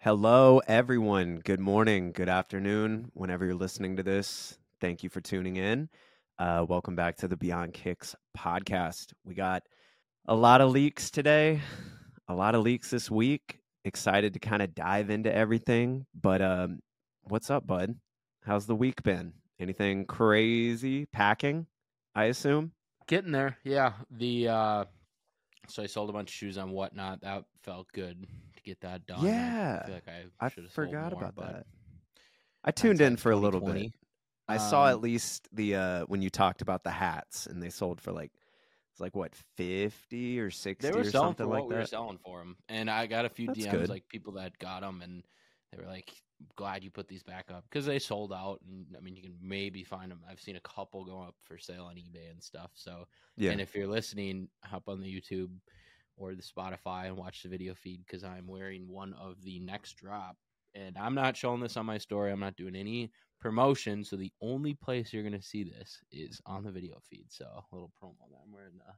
Hello, everyone. Good morning, good afternoon, whenever you're listening to this. Thank you for tuning in. Uh, welcome back to the Beyond Kicks podcast. We got a lot of leaks today, a lot of leaks this week. Excited to kind of dive into everything. But um, what's up, bud? How's the week been? Anything crazy packing? I assume. Getting there, yeah. The uh so I sold a bunch of shoes on whatnot. That felt good get that done. Yeah, I feel like I, I forgot more, about that. I tuned in for a little bit. 2020. I saw at Um, least the uh when you talked about the hats and they sold for like it's like what 50 or 60 They were or selling something for like what we were selling for them, and I got a few That's DMs good. like people that got them, and they were like, "Glad you put these back up because they sold out." And I mean, you can maybe find them. I've seen a couple go up for sale on eBay and stuff. So, Yeah. and if you're listening, hop on the YouTube or the Spotify and watch the video feed because I'm wearing one of the next drop. And I'm not showing this on my story. I'm not doing any promotion. So the only place you're gonna see this is on the video feed. So a little promo there. I'm wearing the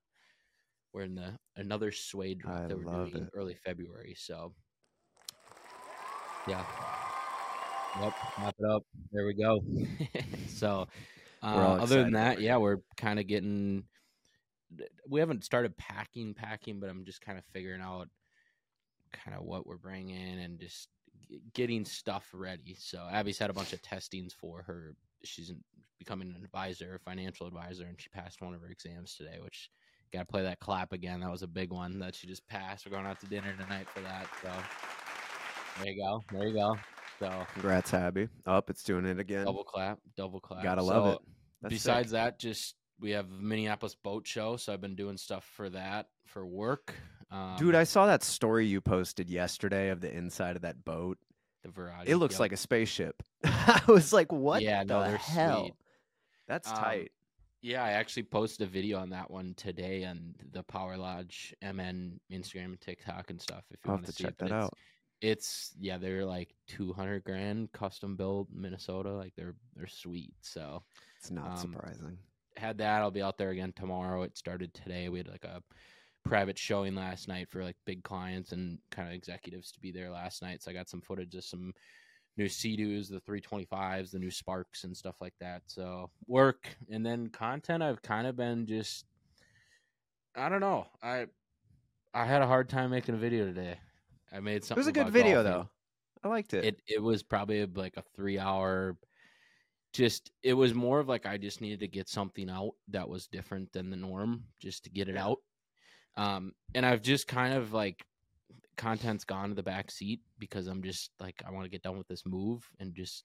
wearing the another suede drop I that we're doing it. early February. So yeah. Yep, wrap it up. There we go. so uh, other than that, yeah, we're kind of getting we haven't started packing packing but i'm just kind of figuring out kind of what we're bringing and just getting stuff ready so abby's had a bunch of testings for her she's becoming an advisor a financial advisor and she passed one of her exams today which got to play that clap again that was a big one that she just passed we're going out to dinner tonight for that so there you go there you go so Congrats, Abby. Up, it's doing it again. double clap double clap Gotta love So, it. That's besides sick. that, just we have the Minneapolis boat show, so I've been doing stuff for that for work. Um, dude, I saw that story you posted yesterday of the inside of that boat. the variety. It looks yep. like a spaceship. I was like, what Yeah, the no, hell? sweet. That's Um, tight. yeah. I actually posted a video on that one today on the Power Lodge MN Instagram and TikTok and stuff. If you I'll want have to check it, that out. It's yeah, they're like two hundred grand custom built Minnesota. Like they're they're sweet. So It's not um, surprising. Had that. I'll be out there again tomorrow. It started today. We had like a private showing last night for like big clients and kind of executives to be there last night. So I got some footage of some new Sea-Doos, the 325s, the new Sparks and stuff like that. So work and then content I've kind of been just I don't know. I I had a hard time making a video today. I made something. It was a good video golfing though. I liked it. it it was probably like a three hour just it was more of like i just needed to get something out that was different than the norm just to get it out um and i've just kind of like content's gone to the back seat because i'm just like i want to get done with this move and just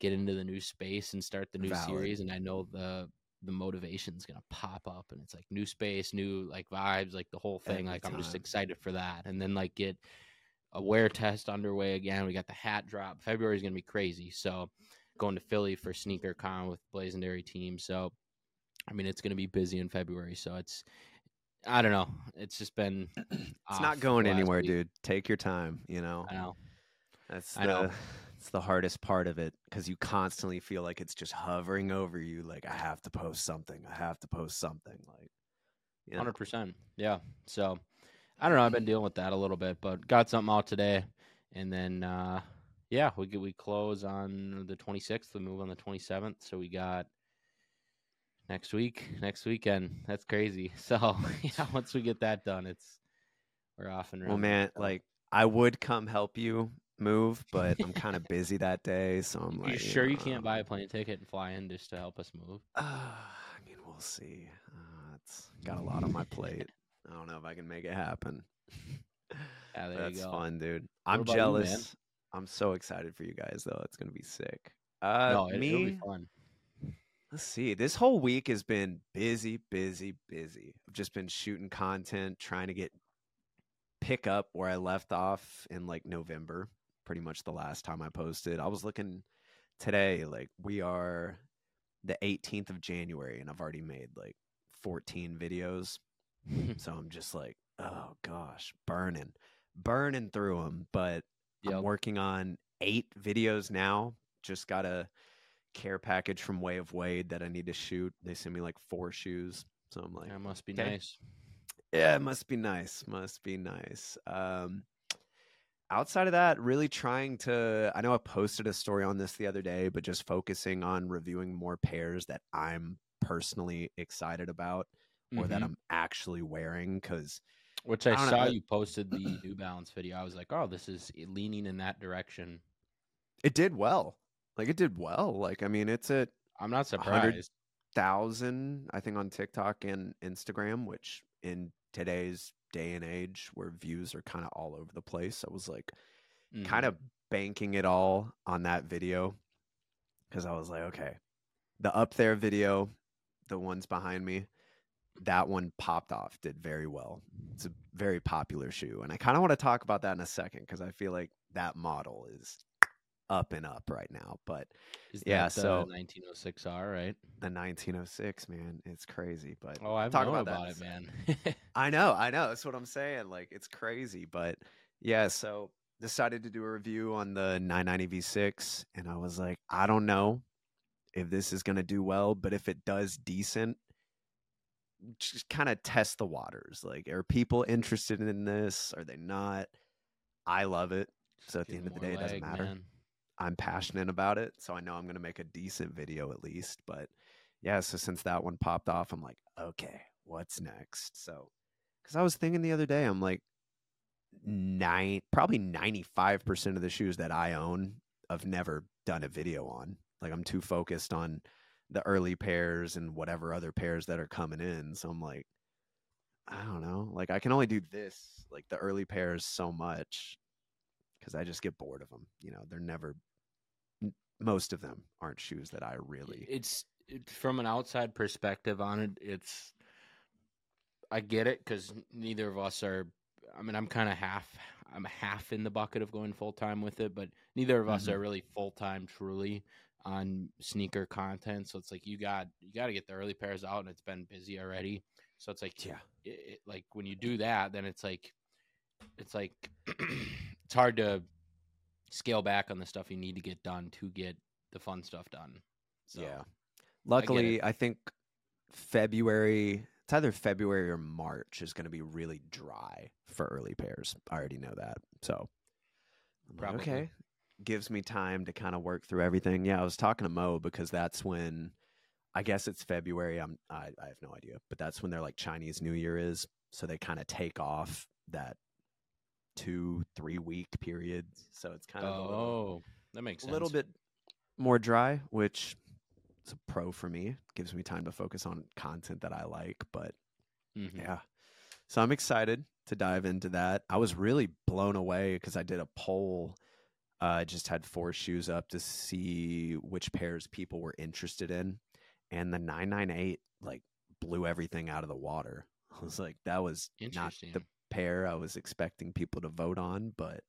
get into the new space and start the new Valid. series and i know the the motivation's gonna pop up and it's like new space new like vibes like the whole thing Every like i'm just excited for that and then like get a wear test underway again. We got the hat drop. February's going to be crazy. So going to Philly for sneaker con with Blazendary team. So I mean, it's going to be busy in February. So it's I don't know. It's just been it's not going anywhere, dude. Take your time, you know. I know. That's I the know. it's the hardest part of it because you constantly feel like it's just hovering over you. Like I have to post something. I have to post something. Like, you know. Hundred percent. Yeah. So I don't know. I've been dealing with that a little bit, but got something out today, and then uh yeah, we get we close on the twenty sixth. We move on the twenty seventh. So we got next week, next weekend. That's crazy. So yeah, once we get that done, it's we're off and running. well, man, like I would come help you move, but I'm kind of busy that day, so I'm like, you sure you know, can't buy a plane ticket and fly in just to help us move? Uh, I mean, we'll see. Uh, it's got a lot on my plate. I don't know if I can make it happen. Yeah, there That's you go. fun, dude. I'm jealous. I'm so excited for you guys, though. It's gonna be sick. Uh, no, it, me, it'll be fun. Let's see. This whole week has been busy, busy, busy. I've just been shooting content, trying to get pick up where I left off in like November, pretty much the last time I posted. I was looking today, like we are the 18th of January, and I've already made like 14 videos. so I'm just like, oh gosh, burning, burning through them. But Yep. I'm working on eight videos now. Just got a care package from Way of Wade that I need to shoot. They sent me like four shoes. So I'm like, That must be okay. nice. yeah, it must be nice. Must be nice. Um, outside of that, really trying to. I know I posted a story on this the other day, but just focusing on reviewing more pairs that I'm personally excited about or that Mhm. I'm actually wearing because Which I, I don't know, saw you posted the New Balance video. I was like, oh, this is leaning in that direction. it did well. Like it did well. Like I mean, it's at I'm not 100 surprised. thousand, I think, on TikTok and Instagram, which in today's day and age where views are kind of all over the place, I was like Mhm. kind of banking it all on that video because I was like, okay, the up there video, the ones behind me, that one popped off, did very well. It's a very popular shoe. And I kind of want to talk about that in a second because I feel like that model is up and up right now. But Is yeah, so- 1906R, right? the 1906, man, it's crazy. But Oh, I've talk about, about, it, man. I know, I know. That's what I'm saying. Like it's crazy, but yeah. So decided to do a review on the 990 V6, and I was like, I don't know if this is gonna do well, but if it does decent, just kind of test the waters. Like, are people interested in this? Are they not? I love it. So at the end of the day, it doesn't matter. man. I'm passionate about it, so I know I'm going to make a decent video at least. But yeah, so since that one popped off, I'm like, okay, what's next? So, because I was thinking the other day, I'm like, nine, probably 95% of the shoes that I own, I've never done a video on. Like, I'm too focused on the early pairs and whatever other pairs that are coming in. So I'm like, I don't know. Like, I can only do this, like the early pairs, so much because I just get bored of them. You know, they're never. Most of them aren't shoes that I really. It's it, from an outside perspective on it. It's I get it because neither of us are. I mean, I'm kind of half. I'm half in the bucket of going full time with it, but neither of us Mhm. are really full time truly on sneaker content. So it's like you got you got to get the early pairs out, and it's been busy already. So it's like Yeah. it, it, like when you do that, then it's like it's like it's hard to scale back on the stuff you need to get done to get the fun stuff done. So, Yeah. Luckily, it. I, think February. It's either February or March is going to be really dry for early pairs. I already know that. So, like, okay, gives me time to kind of work through everything. Yeah, I was talking to Mo because that's when. I guess it's February. I'm. I, I have no idea, but that's when they're like Chinese New Year is. So they kind of take off that two three week period. So it's kind of a little, Oh, that makes a little bit more dry, which is a pro for me. Gives me time to focus on content that I like. But Mhm. yeah, so I'm excited to dive into that. I was really blown away because I did a poll. Uh, I just had four shoes up to see which pairs people were interested in, and the 998 like blew everything out of the water. I was like, that was not the pair I was expecting people to vote on, but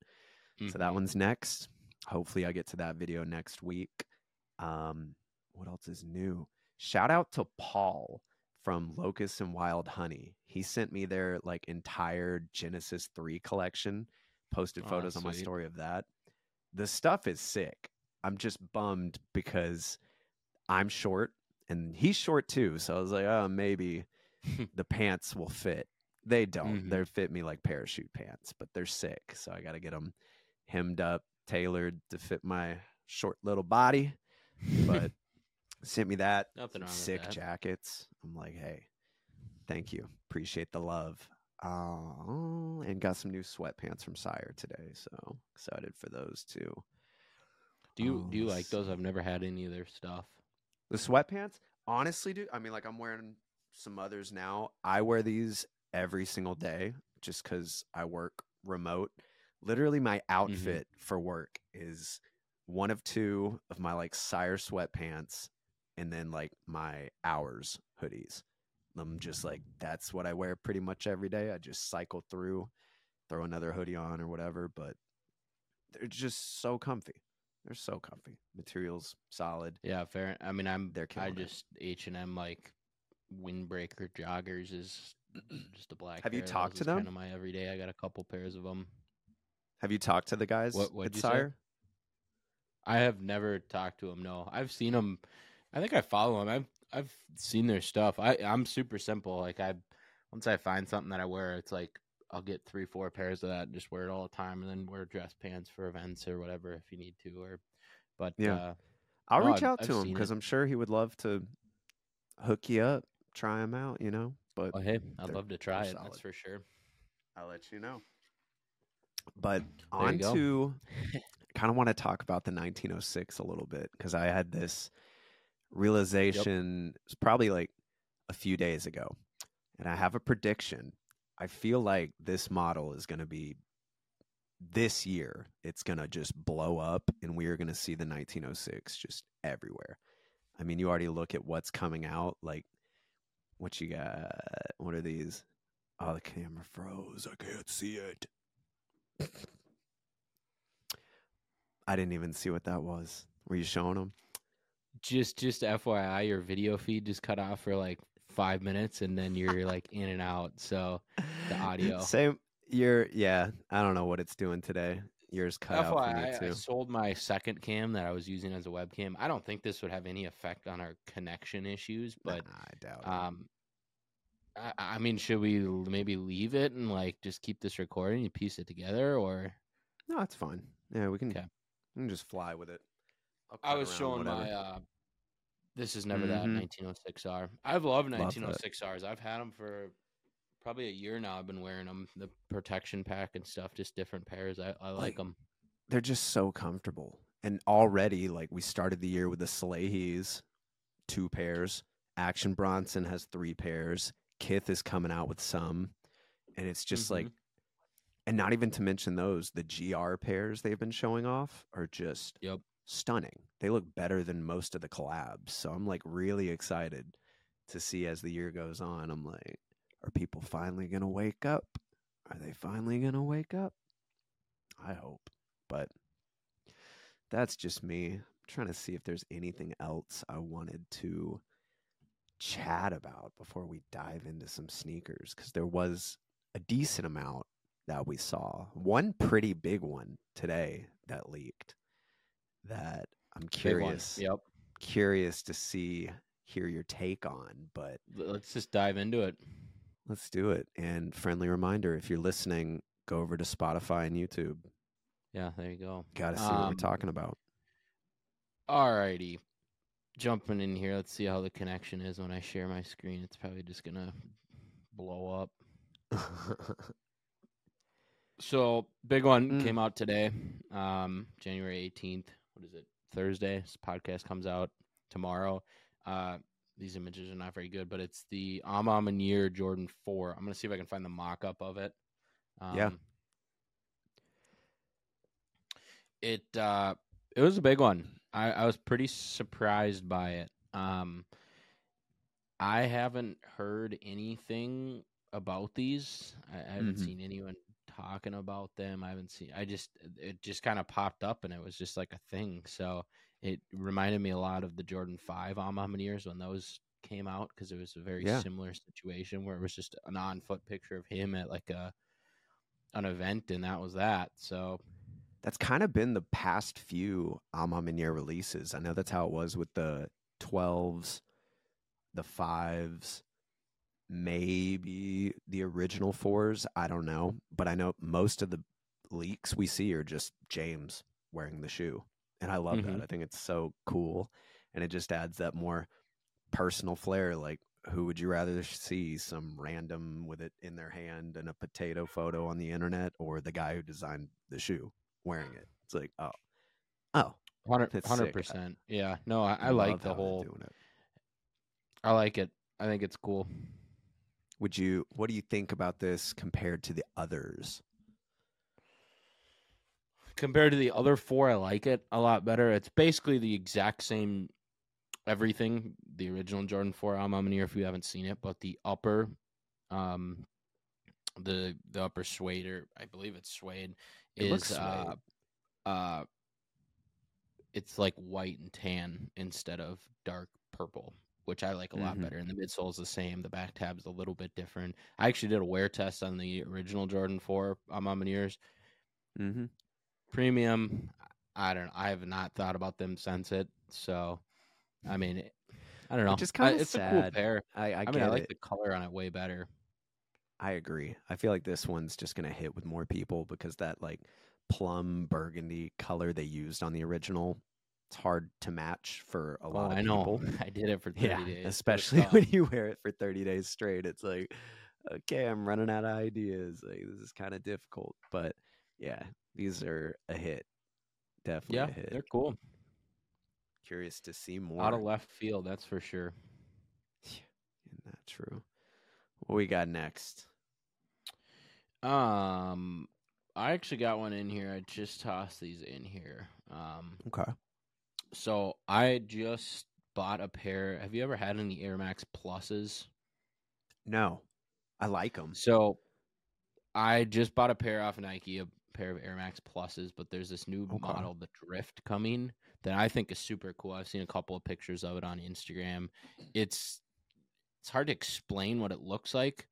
so that Mhm. one's next. Hopefully, I get to that video next week. Um, what else is new? Shout out to Paul from Locust and Wild Honey. He sent me their like entire Genesis 3 collection, posted Oh, photos on my story of that. The stuff is sick. I'm just bummed because I'm short and he's short too. So I was like, oh, maybe the pants will fit. They don't. Mhm. They fit me like parachute pants, but they're sick. So I got to get them hemmed up, tailored to fit my short little body. But sent me that Nothing wrong sick that. jackets. I'm like, hey, thank you. Appreciate the love. Oh, and got some new sweatpants from Sire today. So excited for those too. do you Oh, do you like those? I've never had any of their stuff. The sweatpants, honestly, dude. I mean, like I'm wearing some others now. I wear these every single day just because I work remote. Literally, my mm-hmm. outfit for work is one of two of my like Sire sweatpants, and then like my hours hoodies. I'm just like that's what I wear pretty much every day. I just cycle through, throw another hoodie on or whatever. But they're just so comfy. They're so comfy. Materials solid. Yeah, fair. I mean, I'm They're I just H and M like windbreaker joggers is just a black. Have you talked to them? Kind of my everyday. I got a couple pairs of them. Have you talked to the guys What- at you say? Sire? I have never talked to them. No, I've seen them. I think I follow them. I've I've seen their stuff. I I'm super simple. Like I once I find something that I wear, it's like I'll get three, four pairs of that. And just wear it all the time, and then wear dress pants for events or whatever if you need to. Or, but Yeah. uh, I'll No, reach I've- out I've to him because. I'm sure he would love to hook you up, try him out. You know, but well, hey, I'd love to try it. solid. That's for sure. I'll let you know. But you on to kind of want to talk about the 1906 a little bit because I had this realization it's probably like a few days ago. And I have a prediction. I feel like this model is going to be this year, it's going to just blow up and we are going to see the 1906 just everywhere. I mean, you already look at what's coming out. Like, what you got? What are these? Oh, the camera froze. I can't see it. I didn't even see what that was. Were you showing them? Just, just FYI, your video feed just cut off for like five minutes, and then you're like in and out. So The audio. Same. You're yeah. I don't know what it's doing today. Yours cut out for me FYI, I too. sold my second cam that I was using as a webcam. I don't think this would have any effect on our connection issues, but Nah, I doubt it. um, I, I mean, should we maybe leave it and like just keep this recording? and piece it together, or no, it's fine. Yeah, we can. Okay. We can just fly with it. I was showing whatever. my. uh This is never that Mhm. 1906R. I've loved 1906Rs. I've had them for probably a year now. I've been wearing them, the protection pack and stuff, just different pairs. I, I like Like, them. They're just so comfortable, and already like we started the year with the Salehes, two pairs. Action Bronson has three pairs. Kith is coming out with some, and it's just like, and not even to mention those the GR pairs they've been showing off are just Yep. Stunning. They look better than most of the collabs. So I'm like really excited to see as the year goes on. I'm like, are people finally going to wake up? Are they finally going to wake up? I hope. But that's just me. I'm trying to see if there's anything else I wanted to chat about before we dive into some sneakers because there was a decent amount that we saw. One pretty big one today that leaked that I'm curious Yep. curious to see hear your take on, but Let's just dive into it. let's do it. And friendly reminder, if you're listening, go over to Spotify and YouTube. Yeah, there you go. Got to see what we're Um, talking about. Alrighty. Jumping in here, let's see how the connection is when I share my screen. It's probably just gonna blow up. So big one Mm. came out today, um, January eighteenth. What is it? Thursday. This podcast comes out tomorrow. Uh, these images are not very good, but it's the A Ma Maniere Jordan Four. I'm gonna see if I can find the mock-up of it. Um, Yeah. It uh, it was a big one. I, I was pretty surprised by it. Um, I haven't heard anything about these. I, I haven't Mhm. seen anyone talking about them. I haven't seen. I just it just kind of popped up and it was just like a thing. So it reminded me a lot of the Jordan Five A Ma Manieres when those came out because it was a very Yeah. similar situation where it was just an on foot picture of him at like a an event and that was that. So That's kind of been the past few A Ma Maniere releases. I know that's how it was with the 12s, the 5s, maybe the original 4s. I don't know. But I know most of the leaks we see are just James wearing the shoe. And I love Mhm. that. I think it's so cool. And it just adds that more personal flair. Like, who would you rather see? Some random with it in their hand and a potato photo on the internet, or the guy who designed the shoe wearing it? It's like, oh, oh, hundred That's hundred sick. percent. Yeah. No, I, I like the whole. I like it. I think it's cool. Would you? What do you think about this compared to the others? compared to the other four i like it a lot better it's basically the exact same everything the original jordan 4 A Ma Maniere if you haven't seen it but the upper um the the upper suede or i believe it's suede It is looks uh uh it's like white and tan instead of dark purple which i like a lot Mhm. better and the midsole is the same the back tab's a little bit different i actually did a wear test on the original jordan 4 on A Ma Manieres Mm-hmm. premium i don't i have not thought about them since it so i mean it- i don't know Which is kinda it's a cool sad. pair I, I, i, mean i like it. the color on it way better I agree. I feel like this one's just gonna hit with more people because that like plum burgundy color they used on the original, it's hard to match for a Oh, lot of I know. people. I did it for 30 Yeah, days. Especially when you wear it for 30 days straight. It's like, okay, I'm running out of ideas. Like this is kind of difficult, but yeah, these are a hit. Definitely Yeah, a hit. they're cool. Curious to see more. Out of left field, that's for sure. Isn't that true? What we got next? Um, I actually got one in here. I just tossed these in here. Um, Okay. So I just bought a pair. Have you ever had any Air Max Pluses? No, I like them. So I just bought a pair off Nike, a pair of Air Max Pluses, but there's this new Okay. model, the Drift, coming that I think is super cool. I've seen a couple of pictures of it on Instagram. It's it's hard to explain what it looks like,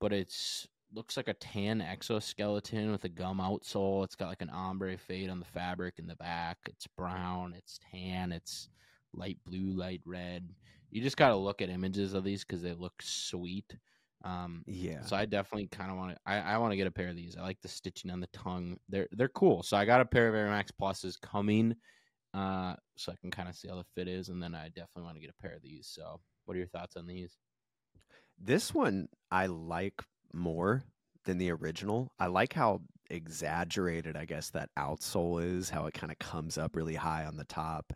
but it's looks like a tan exoskeleton with a gum outsole. It's got like an ombre fade on the fabric in the back. It's brown, it's tan, it's light blue, light red. You just got to look at images of these because they look sweet. Um, Yeah. so I definitely kind of want to. I, I want to get a pair of these. I like the stitching on the tongue. They're they're cool. So I got a pair of Air Max Pluses coming, uh, so I can kind of see how the fit is, and then I definitely want to get a pair of these. So what are your thoughts on these? This one I like more than the original. I like how exaggerated, I guess, that outsole is, how it kind of comes up really high on the top,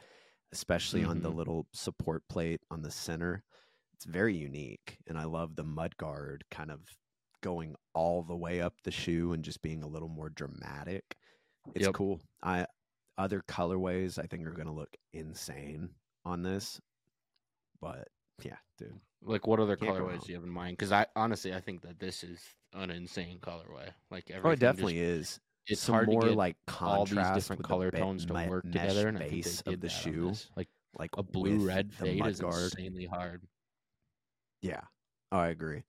especially on the Mhm. little support plate on the center. It's very unique. And I love the mud guard kind of going all the way up the shoe and just being a little more dramatic. It's Yep. cool. I other colorways I think are gonna look insane on this. But yeah, dude. Like, what other colorways do you have in mind? Because I honestly, I think that this is an insane colorway. Like, Oh, it definitely just, is. It's Some hard more to get like all these different the color be- tones to me- work together, and I think they of the shoe. Like like a blue red fade is guard. insanely hard. Yeah, oh, I agree.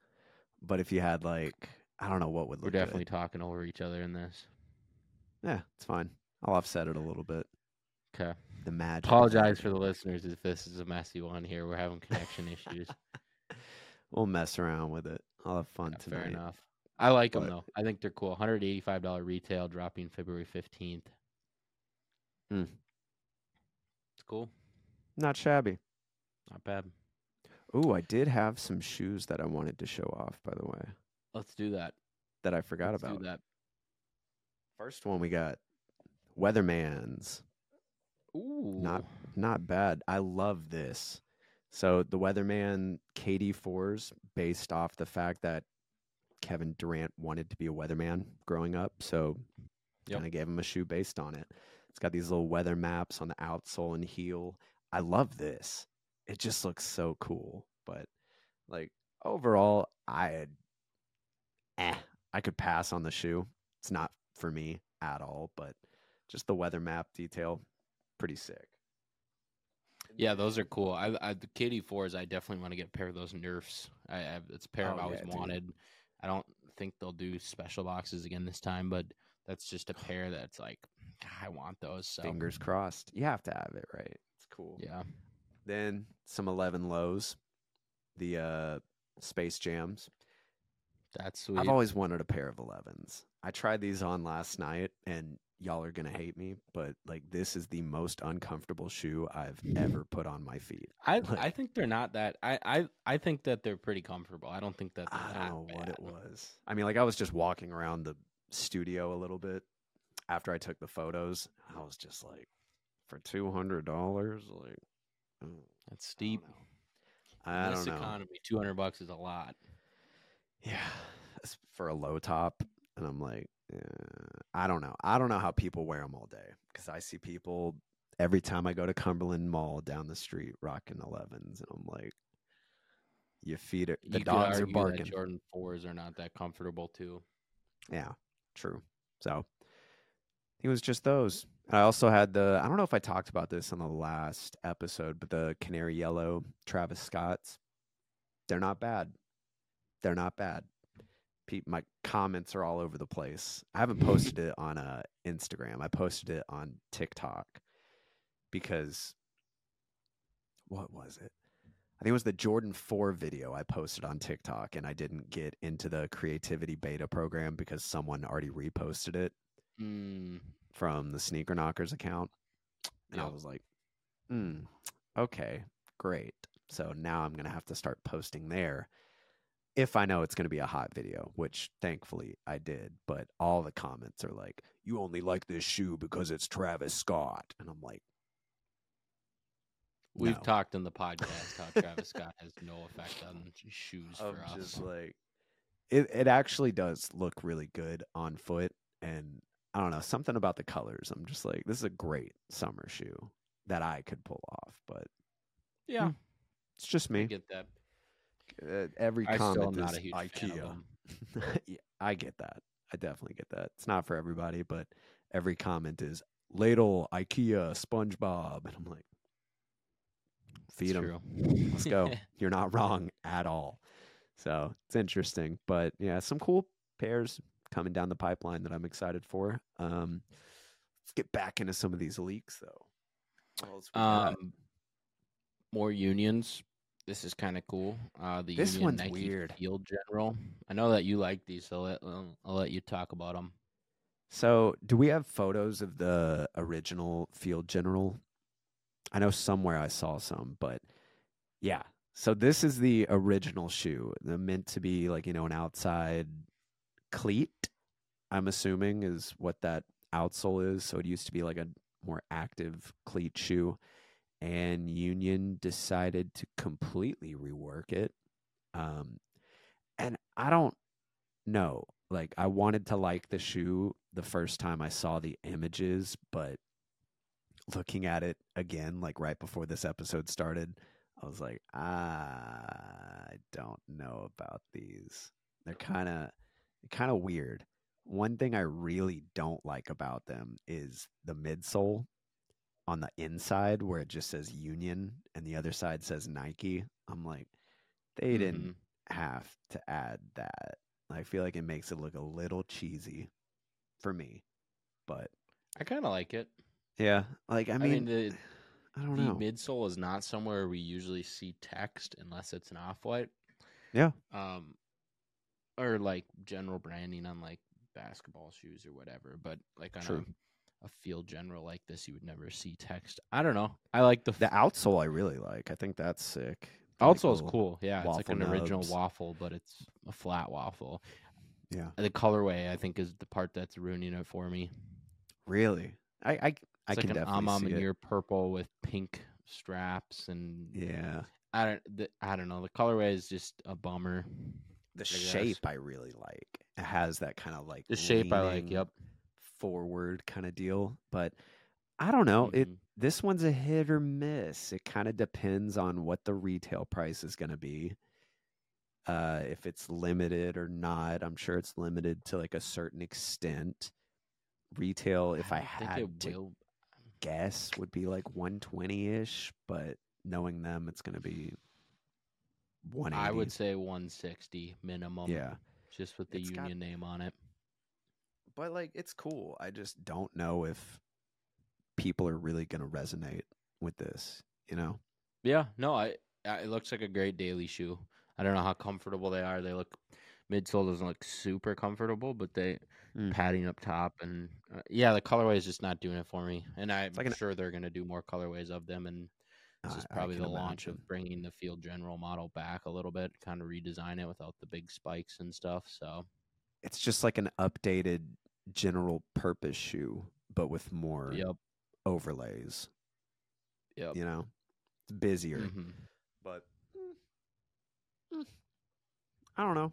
But if you had like, I don't know what would look like We're definitely good. talking over each other in this. Yeah, it's fine. I'll offset it a little bit. Okay. The magic. Apologize for the listeners if this is a messy one here. We're having connection issues. We'll mess around with it. I'll have fun Yeah, tonight. Fair enough. I like them though. I think they're cool. $185 retail, dropping February 15th. Mm. It's cool. Not shabby. Not bad. Ooh, I did have some shoes that I wanted to show off. By the way, Let's do that. that I forgot Let's about. do that. First one we got, Weatherman's. Ooh. Not not bad. I love this. So the Weatherman KD4s based off the fact that Kevin Durant wanted to be a weatherman growing up, so Yep. kind of gave him a shoe based on it. It's got these little weather maps on the outsole and heel. I love this. It just looks so cool. But like overall, I eh, I could pass on the shoe. It's not for me at all, but just the weather map detail, pretty sick. Yeah, those are cool. I, I the KD4s, I definitely want to get a pair of those Nerfs. I have it's a pair I've Oh, always yeah, dude. wanted. I don't think they'll do special boxes again this time, but that's just a pair that's like I want those. So Fingers crossed. You have to have it, right? It's cool. yeah, Then some 11 lows, the uh, Space Jams. that's sweet. I've always wanted a pair of 11s. I tried these on last night, and y'all are going to hate me, but like this is the most uncomfortable shoe I've ever put on my feet. I like- I think they're not that. I I I think that they're pretty comfortable. I don't think that I don't know what it was. I mean, like I was just walking around the studio a little bit after I took the photos. I was just like, for two hundred dollars, like oh, That's steep. I don't this economy, two hundred bucks is a lot. Yeah, for a low top, and I'm like, I don't know. I don't know how people wear them all day because I see people every time I go to Cumberland Mall down the street rocking 11s, and I'm like, your feet are the You dogs are barking. Jordan fours are not that comfortable too. Yeah, true. So it was just those. I also had the I don't know if I talked about this on the last episode, but the canary yellow Travis Scotts. They're not bad. They're not bad. Pe- my comments are all over the place. I haven't posted it on uh, Instagram. I posted it on TikTok because what was it? I think it was the Jordan 4 video I posted on TikTok and I didn't get into the creativity beta program because someone already reposted it Mm, from the Sneaker Knockers account. And I was like, hmm, okay, great. So now I'm going to have to start posting there if I know it's going to be a hot video, which thankfully I did. But all the comments are like, you only like this shoe because it's Travis Scott. And I'm like, we've No. talked in the podcast how Travis Scott has no effect on shoes I'm for us. just like, it, it actually does look really good on foot. And I don't know, something about the colors. I'm just like, this is a great summer shoe that I could pull off. But yeah, hmm. it's just I me. get that. Uh, every I comment is a huge fan of IKEA. yeah, I get that. I definitely get that. It's not for everybody, but every comment is ladle, IKEA, SpongeBob, and I'm like, feed It's them. true. Let's go. You're not wrong at all. So it's interesting, but yeah, some cool pairs coming down the pipeline that I'm excited for. Um, let's get back into some of these leaks though. What else we got? Um, more unions. This is kind of cool. Uh, the This Union one's Nike weird. Field General. I know that you like these, so let, I'll, I'll let you talk about them. So, do we have photos of the original Field General? I know somewhere I saw some, but yeah. So this is the original shoe. They're meant to be like, you know, an outside cleat, I'm assuming is what that outsole is. So it used to be like a more active cleat shoe. And Union decided to completely rework it. Um, and I don't know. Like, I wanted to like the shoe the first time I saw the images, but looking at it again, like right before this episode started, I was like, I don't know about these. They're kind of kind of weird. One thing I really don't like about them is the midsole on the inside where it just says Union and the other side says Nike. I'm like, they didn't Mhm. have to add that. I feel like it makes it look a little cheesy for me. But I kind of like it. yeah, like I I mean, mean, the I don't the know. midsole is not somewhere we usually see text unless it's an off white. Yeah. Um, or like general branding on like basketball shoes or whatever. But like on True. a, a field general like this, you would never see text. I don't know. I like the, The outsole I really like. I think that's sick. Outsole is cool. Yeah, it's like an original waffle, but it's a flat waffle. Yeah, The colorway, I think, is the part that's ruining it for me. really. I I, I can like an definitely see it. your purple with pink straps and Yeah, I don't the, I don't know. The colorway is just a bummer. the guess. shape I really like. It has that kind of like The shape I like. Yep. Forward kind of deal, but I don't know. It Mhm. this one's a hit or miss. It kind of depends on what the retail price is going to be. Uh, if it's limited or not, I'm sure it's limited to like a certain extent. Retail, if I, don't had to will. guess, would be like 120 ish, but knowing them, it's going to be 180. I would say 160 minimum. yeah. Just with the It's got- union name on it. But like, it's cool. I just don't know if people are really going to resonate with this, you know? Yeah. No, I, I. It looks like a great daily shoe. I don't know how comfortable they are. They look. Midsole doesn't look super comfortable, but they Mm. padding up top and uh, yeah, the colorway is just not doing it for me. And I'm like an- sure they're going to do more colorways of them. And this I- is probably can the launch of bringing the Field General model back a little bit, kind of redesign it without the big spikes and stuff. So It's just like an updated general purpose shoe, but with more yep, overlays, yep. you know? It's busier. Mhm. but mm, mm, I don't know.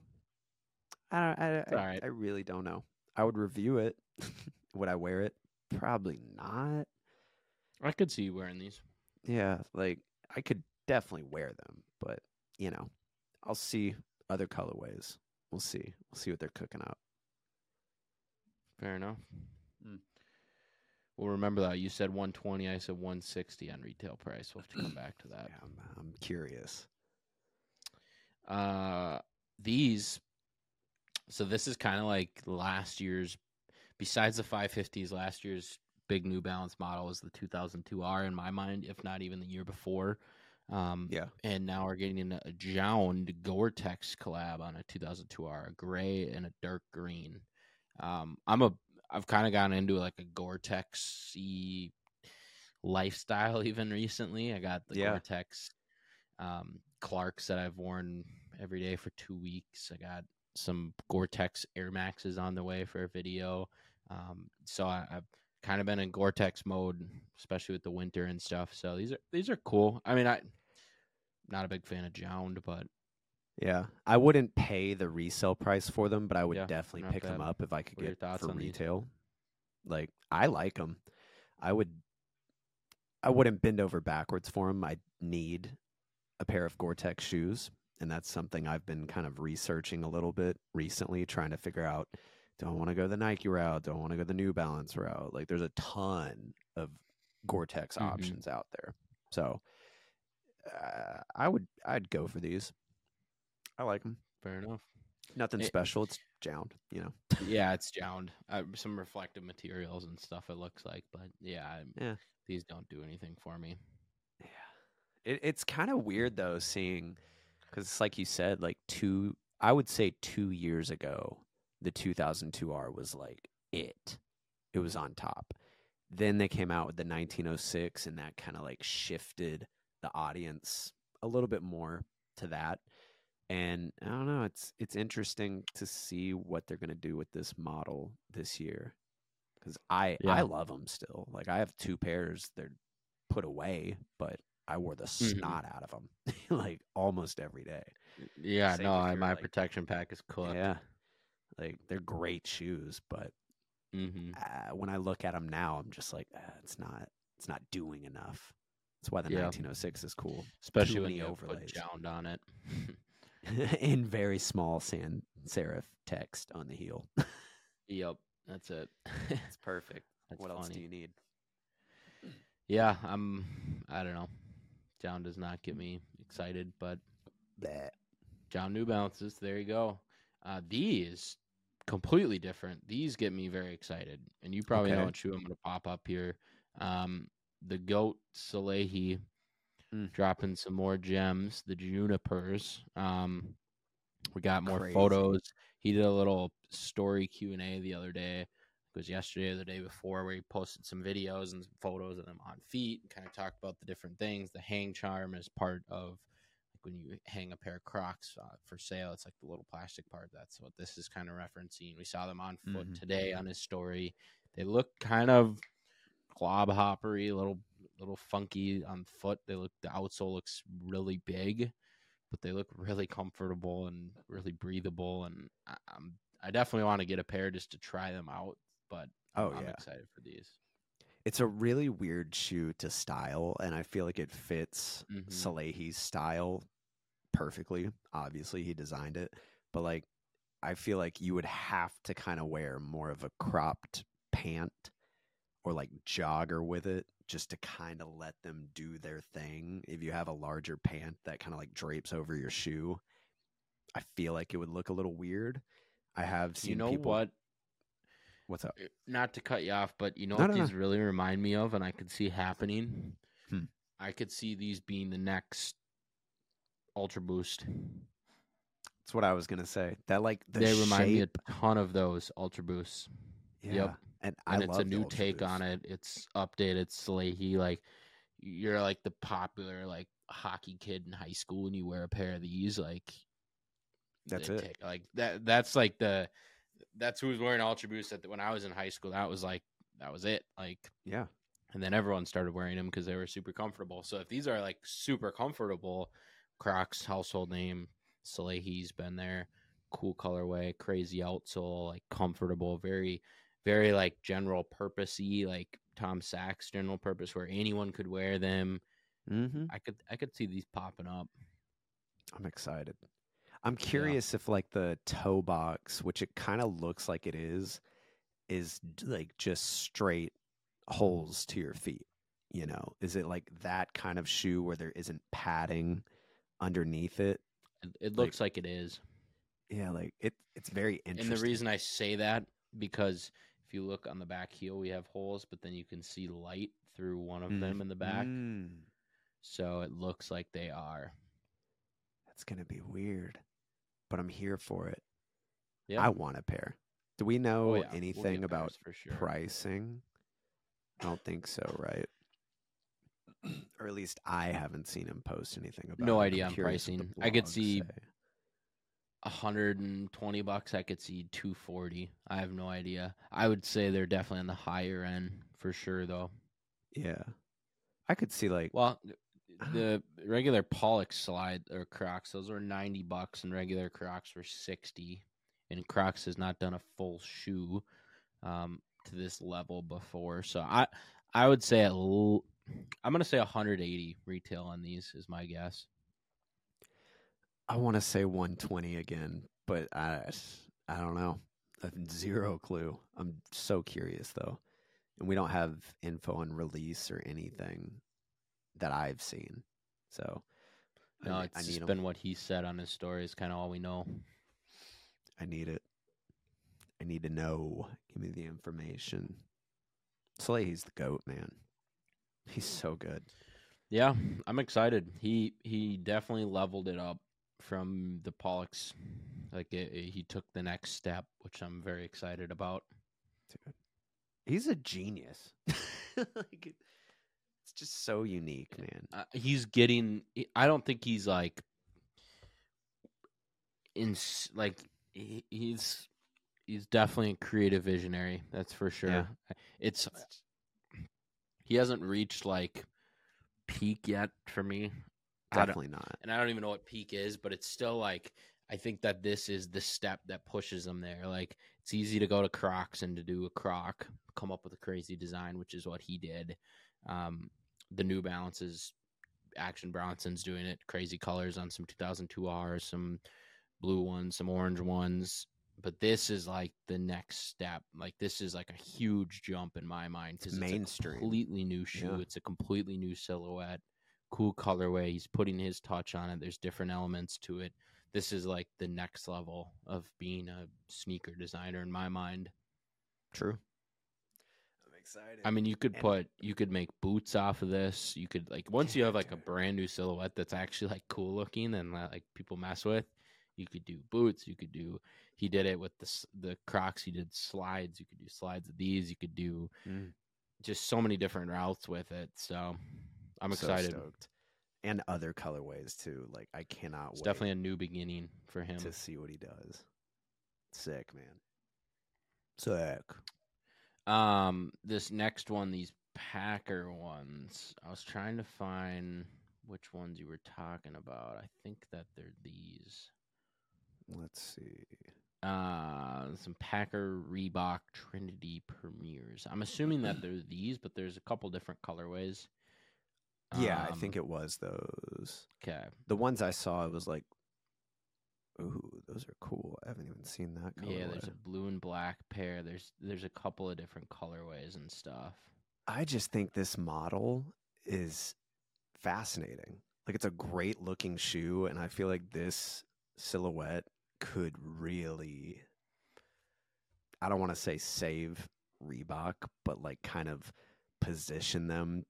I don't, I, I, alright. I really don't know. I would review it. would I wear it? Probably not. I could see you wearing these. Yeah, like I could definitely wear them, but you know, I'll see other colorways. We'll see. We'll see what they're cooking up. Fair enough. Mm. Well, remember that you said 120. I said 160 on retail price. We'll have to come back to that. Yeah, I'm, I'm curious. Uh, these. So this is kind of like last year's. Besides the 550s, last year's big New Balance model was the 2002R in my mind, if not even the year before. Um, Yeah. and now we're getting a Jound Gore-Tex collab on a 2002R, a gray and a dark green. Um, I'm a I've kind of gotten into like a Gore-Tex lifestyle even recently. I got the Yeah. Gore-Tex um, Clarks that I've worn every day for two weeks. I got some Gore-Tex Air Maxes on the way for a video. Um, so I, I've kind of been in Gore-Tex mode, especially with the winter and stuff. So these are these are cool. I mean, I not a big fan of Jound, but Yeah, I wouldn't pay the resale price for them, but I would Yeah, definitely not pick them bad. up if I could What are your get thoughts for on these? retail. Like I like them. I would. I wouldn't bend over backwards for them. I need a pair of Gore-Tex shoes, and that's something I've been kind of researching a little bit recently, trying to figure out. Do I want to go the Nike route? Do I want to go the New Balance route? Like, there's a ton of Gore-Tex Mhm. options out there. So, uh, I would. I'd go for these. I like them. fair enough. Nothing It- special. It's jound, you know. yeah, it's Jound. Uh, some reflective materials and stuff. It looks like, but yeah, I- Yeah. these don't do anything for me. Yeah, it, it's kind of weird though seeing because it's like you said, like two. I would say two years ago, the 2002R was like it. It was on top. Then they came out with the 1906, and that kind of like shifted the audience a little bit more to that. And I don't know, it's it's interesting to see what they're gonna do with this model this year. Because I Yeah. I love them still. Like I have two pairs. They're put away, but I wore the Mhm. snot out of them like almost every day. Yeah, Same no, I, my like- protection pack is cooked. Yeah, like they're great shoes, but hmm uh, when I look at them now, I'm just like, uh, it's not it's not doing enough. That's why the Yeah. 1906 is cool, especially when you overlays. put Jound on it. in very small sans serif text on the heel. yep, that's it. it's perfect. That's what else do you need? Yeah, I'm. I don't know. Jound does not get me excited, but Bleh. Jound New Balances. There you go. Uh, these completely different. These get me very excited, and you probably know what shoe I'm going to pop up here. Um, the Goat Salehe Mm. dropping some more gems. The Junipers. Um, we got more Crazy. photos. He did a little story Q and A the other day. It was yesterday or the day before where he posted some videos and some photos of them on feet and kind of talked about the different things. The hang charm is part of like when you hang a pair of Crocs uh, for sale. It's like the little plastic part. That's what this is kind of referencing. We saw them on foot Mhm. today on his story. They look kind of clob hoppery, little little funky on foot. They look the outsole looks really big, but they look really comfortable and really breathable. And I, I'm I definitely want to get a pair just to try them out. But Oh, I'm yeah. excited for these. It's a really weird shoe to style, and I feel like it fits Mhm. Salehe's style perfectly. Obviously, he designed it, but like, I feel like you would have to kind of wear more of a cropped pant or like jogger with it just to kind of let them do their thing. If you have a larger pant that kind of like drapes over your shoe, I feel like it would look a little weird. I have seen You know people. what? What's up? Uh, Not to cut you off, but you know No, what no, no. these really remind me of, and I could see happening. Hmm. I could see these being the next Ultra Boost. That's what I was gonna say. That like the they remind me a ton of those Ultra Boosts. Yeah. Yep. And, and it's a new take on it. It's updated Salehe. Like you're like the popular like hockey kid in high school, and you wear a pair of these. Like That's it. take- like that. That's like the that's who was wearing Ultra Boost at the, when I was in high school. That was like that was it. Like Yeah. and then everyone started wearing them because they were super comfortable. So if these are like super comfortable, Crocs household name, Salehe's been there, cool colorway, crazy outsole, like comfortable, very, very like general purposey, like Tom Sachs general purpose, where anyone could wear them. Mm-hmm. I could, I could see these popping up. I'm excited. I'm curious if like the toe box, which it kind of looks like it is, is like just straight holes to your feet. You know, is it like that kind of shoe where there isn't padding underneath it? It, it looks like, it is. Yeah, like it. It's very interesting. And the reason I say that because if you look on the back heel, we have holes, but then you can see light through one of them in the back. Mm. So it looks like they are. That's gonna be weird, but I'm here for it. Yeah. I want a pair. Do we know Oh, yeah, we'll anything about for sure. pricing? I don't think so, right? or at least I haven't seen him post anything about. No it. Idea on curious what the pricing. I could see- say. 120 bucks. I could see 240. I have no idea. I would say they're definitely on the higher end for sure, though. Yeah, I could see like Well, the regular Pollex slide or Crocs, those were 90 bucks, and regular Crocs were 60. And Crocs has not done a full shoe um, to this level before, so I I would say at l- I'm gonna say 180 retail on these is my guess. I want to say 120 again, but I I don't know. I have zero clue. I'm so curious though, and we don't have info on release or anything that I've seen. So I No, ne- it's I need just 'em. been what he said on his story is kind of all we know. I need it. I need to know. Give me the information. Slay, he's the goat, man. He's so good. Yeah, I'm excited. He he definitely leveled it up from the Pollex. Like it, it- he took the next step, which I'm very excited about. Dude. He's a genius. like, it- it's just so unique, man. Uh, he's getting. I don't think he's like in like he, he's he's definitely a creative visionary. That's for sure. Yeah. It's he hasn't reached like peak yet for me. Definitely not. and I don't even know what peak is, but it's still like I think that this is the step that pushes them there. Like it's easy to go to Crocs and to do a Croc, come up with a crazy design, which is what he did. Um, the New Balances, Action Bronson's doing it, crazy colors on some 2002 R's, some blue ones, some orange ones. But this is like the next step. Like this is like a huge jump in my mind because it's, mainstream. a completely new shoe. Yeah. It's a completely new silhouette cool colorway. He's putting his touch on it. There's different elements to it. This is like the next level of being a sneaker designer in my mind. True. I'm excited. I mean, you could put you could make boots off of this. You could like once you have like a brand new silhouette that's actually like cool looking and like people mess with, you could do boots. You could do. He did it with the the Crocs. He did slides. You could do slides of these. You could do Mm. just so many different routes with it. So I'm So excited. stoked. And other colorways too. Like I cannot It's wait definitely a new beginning for him. to see what he does. Sick, man. Sick. Um, this next one, these Packer ones. I was trying to find which ones you were talking about. I think that they're these. Let's see. Uh, some Packer Reebok Trinity Premieres. I'm assuming that they're these, but there's a couple different colorways. Yeah, I Um, think it was those. Okay. The ones I saw, it was like, ooh, those are cool. I haven't even seen that. Colorway. Yeah, there's a blue and black pair. There's there's a couple of different colorways and stuff. I just think this model is fascinating. Like it's a great looking shoe, and I feel like this silhouette could really I don't want to say save Reebok, but like kind of position them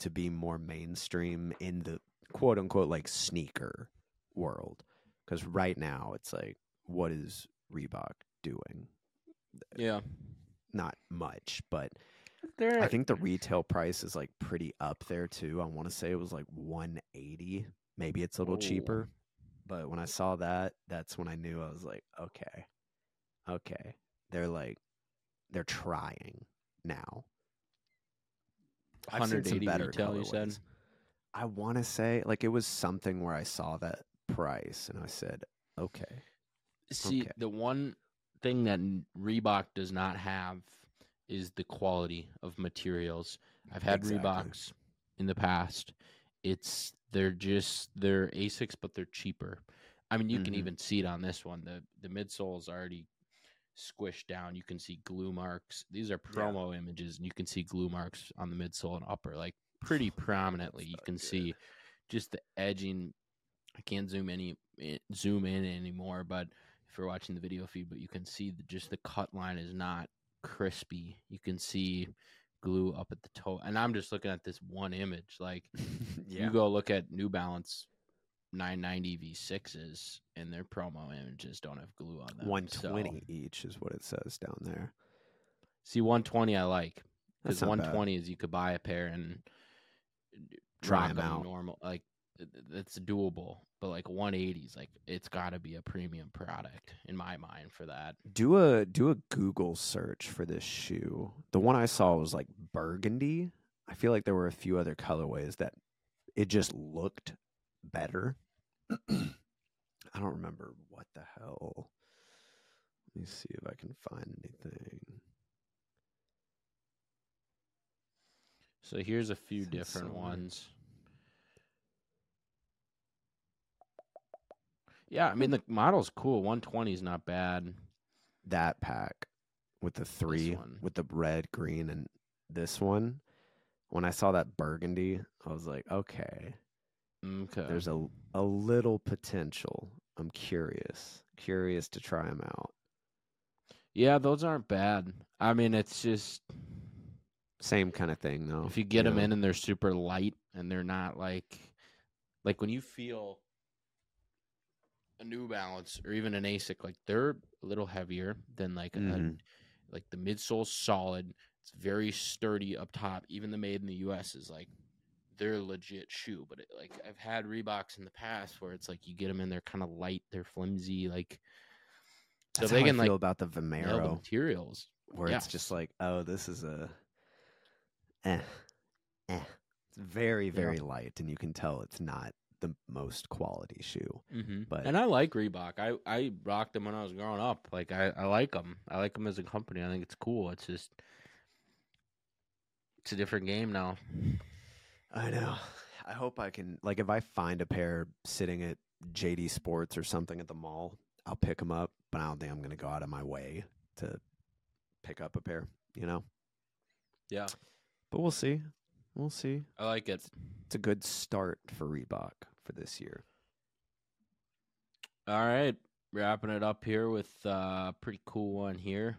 to be more mainstream in the quote unquote like sneaker world. Because right now it's like, what is Reebok doing? Yeah. Not much, but They're I think the retail price is like pretty up there too. I want to say it was like 180. Maybe it's a little Oh. cheaper. But when I saw that, that's when I knew I was like, okay. Okay. They're like they're trying now. I've seen some 180 better retail, you said? I want to say like it was something where I saw that price and I said, okay. See, Okay. the one thing that Reebok does not have is the quality of materials. I've had Exactly. Reeboks in the past. It's they're just they're Asics, but they're cheaper. I mean, you can Mhm. even see it on this one. the The midsole is already squished down. You can see glue marks. These are promo images, and you can see glue marks on the midsole and upper, like pretty prominently. You can good. see just the edging. I can't zoom any eh, zoom in anymore, but if you're watching the video feed, but you can see that just the cut line is not crispy. You can see glue up at the toe. And I'm just looking at this one image. Like yeah. you go look at New Balance 990 V6s, and their promo images don't have glue on them. 120 So, each is what it says down there. see, 120 I like because not bad. 120 is you could buy a pair and Try them out. normal. Like that's doable. But like 180s, like it's got to be a premium product in my mind for that. Do a do a Google search for this shoe. The one I saw was like burgundy. I feel like there were a few other colorways that it just looked better. I don't remember what the hell. Let me see if I can find anything. So here's a few Says different ones. Yeah, I mean the model's cool. 120 is not bad. That pack with the three with the red, green, and this one. When I saw that burgundy, I was like, okay, Okay. there's a a little potential. I'm curious, curious to try them out. Yeah, those aren't bad. I mean, it's just Same kind of thing, though. if you get them know? in and they're super light and they're not like like when you feel a New Balance or even an ASIC, like they're a little heavier than like a, Mhm. like the midsole's solid. It's very sturdy up top. Even the made in the U.S. is like they're legit shoe. But it, like I've had Reeboks in the past where it's like you get them and they're kind of light, they're flimsy, like so That's they how can I like feel about the nail the Vomero, materials. where it's just like, oh, this is a, eh, eh. It's very, Yeah. very light, and you can tell it's not the most quality shoe. Mm-hmm. But- and I like Reebok. I I rocked them when I was growing up. Like I I like them. I like them as a company. I think it's cool. It's just it's a different game now. I know. I hope I can like if I find a pair sitting at JD Sports or something at the mall, I'll pick them up. But I don't think I'm going to go out of my way to pick up a pair. You know. Yeah, But we'll see. We'll see. I like it. It's a good start for Reebok for this year. All right, wrapping it up here with uh, a pretty cool one here.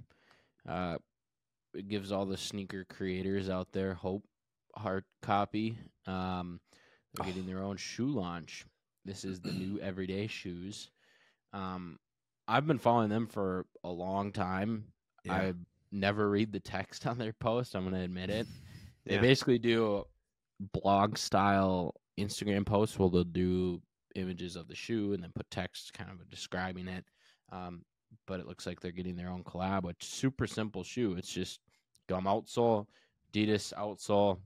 Uh, it gives all the sneaker creators out there hope. Hard copy. Um, they're getting their own shoe launch. This is the new everyday shoes. Um, I've been following them for a long time. I never read the text on their post. I'm going to admit it. They Yeah. basically do blog style Instagram posts where they'll do images of the shoe and then put text kind of describing it. Um, but it looks like they're getting their own collab, which super simple shoe. It's just gum outsole, Adidas outsole,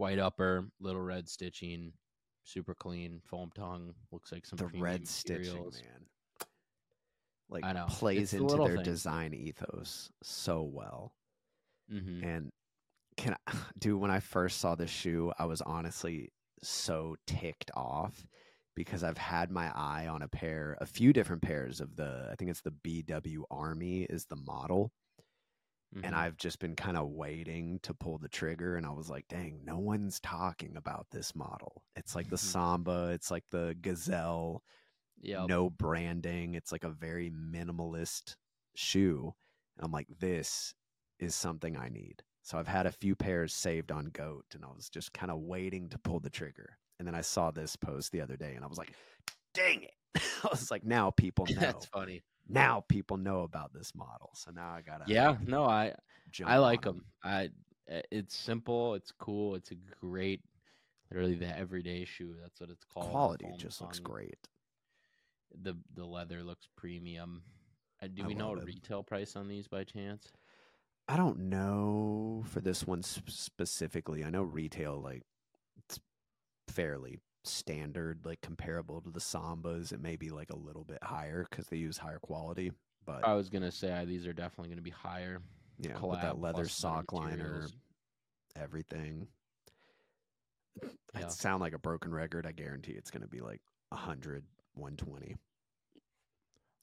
white upper, little red stitching, super clean, foam tongue. Looks like some the red stitching, man. Like I know. plays It's into their things. design ethos so well. Mhm. And can I, dude, when I first saw the shoe, I was honestly so ticked off because I've had my eye on a pair, a few different pairs of the, I think it's the BW Army is the model. And Mhm. I've just been kind of waiting to pull the trigger. And I was like, dang, no one's talking about this model. It's like the. Samba, it's like the Gazelle, Yep. no branding. It's like a very minimalist shoe. And I'm like, this is something I need. So I've had a few pairs saved on Goat and I was just kind of waiting to pull the trigger. And then I saw this post the other day and I was like, dang it. I was like, now people know. That's funny. Now people know about this model. So now I got to Yeah, no, I I like them. I uh, it's simple, it's cool, it's a great, literally the everyday shoe. That's what it's called. Quality just looks great. The the leather looks premium. Uh, do I we know a it. retail price on these by chance? I don't know for this one sp- specifically. I know retail like it's fairly standard, like comparable to the Sambas. It may be like a little bit higher because they use higher quality. But I was gonna say these are definitely gonna be higher. yeah, with collab that leather sock liner, everything. Yeah. It sound like a broken record. I guarantee it's going to be like 100, 120.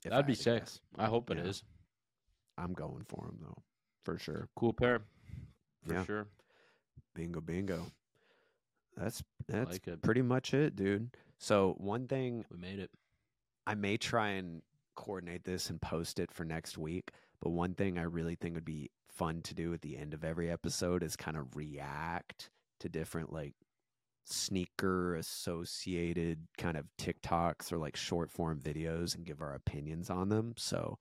That'd be sick. guess. I hope it is. Yeah. I'm going for them though, for sure. Cool pair, for Yeah. sure. Bingo, bingo. That's that's like it. pretty much it, dude. So one thing We made it. I may try and coordinate this and post it for next week, But one thing I really think would be fun to do at the end of every episode is kind of react to different like sneaker associated kind of TikToks or like short form videos and give our opinions on them. So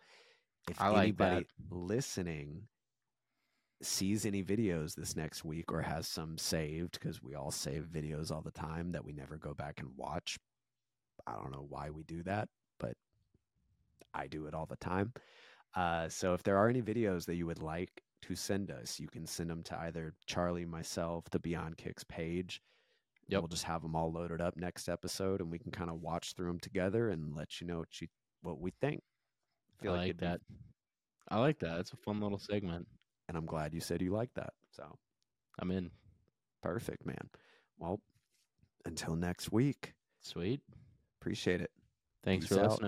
if I like anybody that. listening sees any videos this next week or has some saved because we all save videos all the time that we never go back and watch. I don't know why we do that, but I do it all the time. Uh, so if there are any videos that you would like to send us, you can send them to either Charley, myself, the Beyond Kicks page. Yep. We'll just have them all loaded up next episode, and we can kind of watch through them together and let you know what you what we think. I like it'd be- that. I like that. It's a fun little segment. And I'm glad you said you like that. So I'm in. perfect, man. Well, until next week. Sweet. Appreciate it. Thanks Peace for out. listening.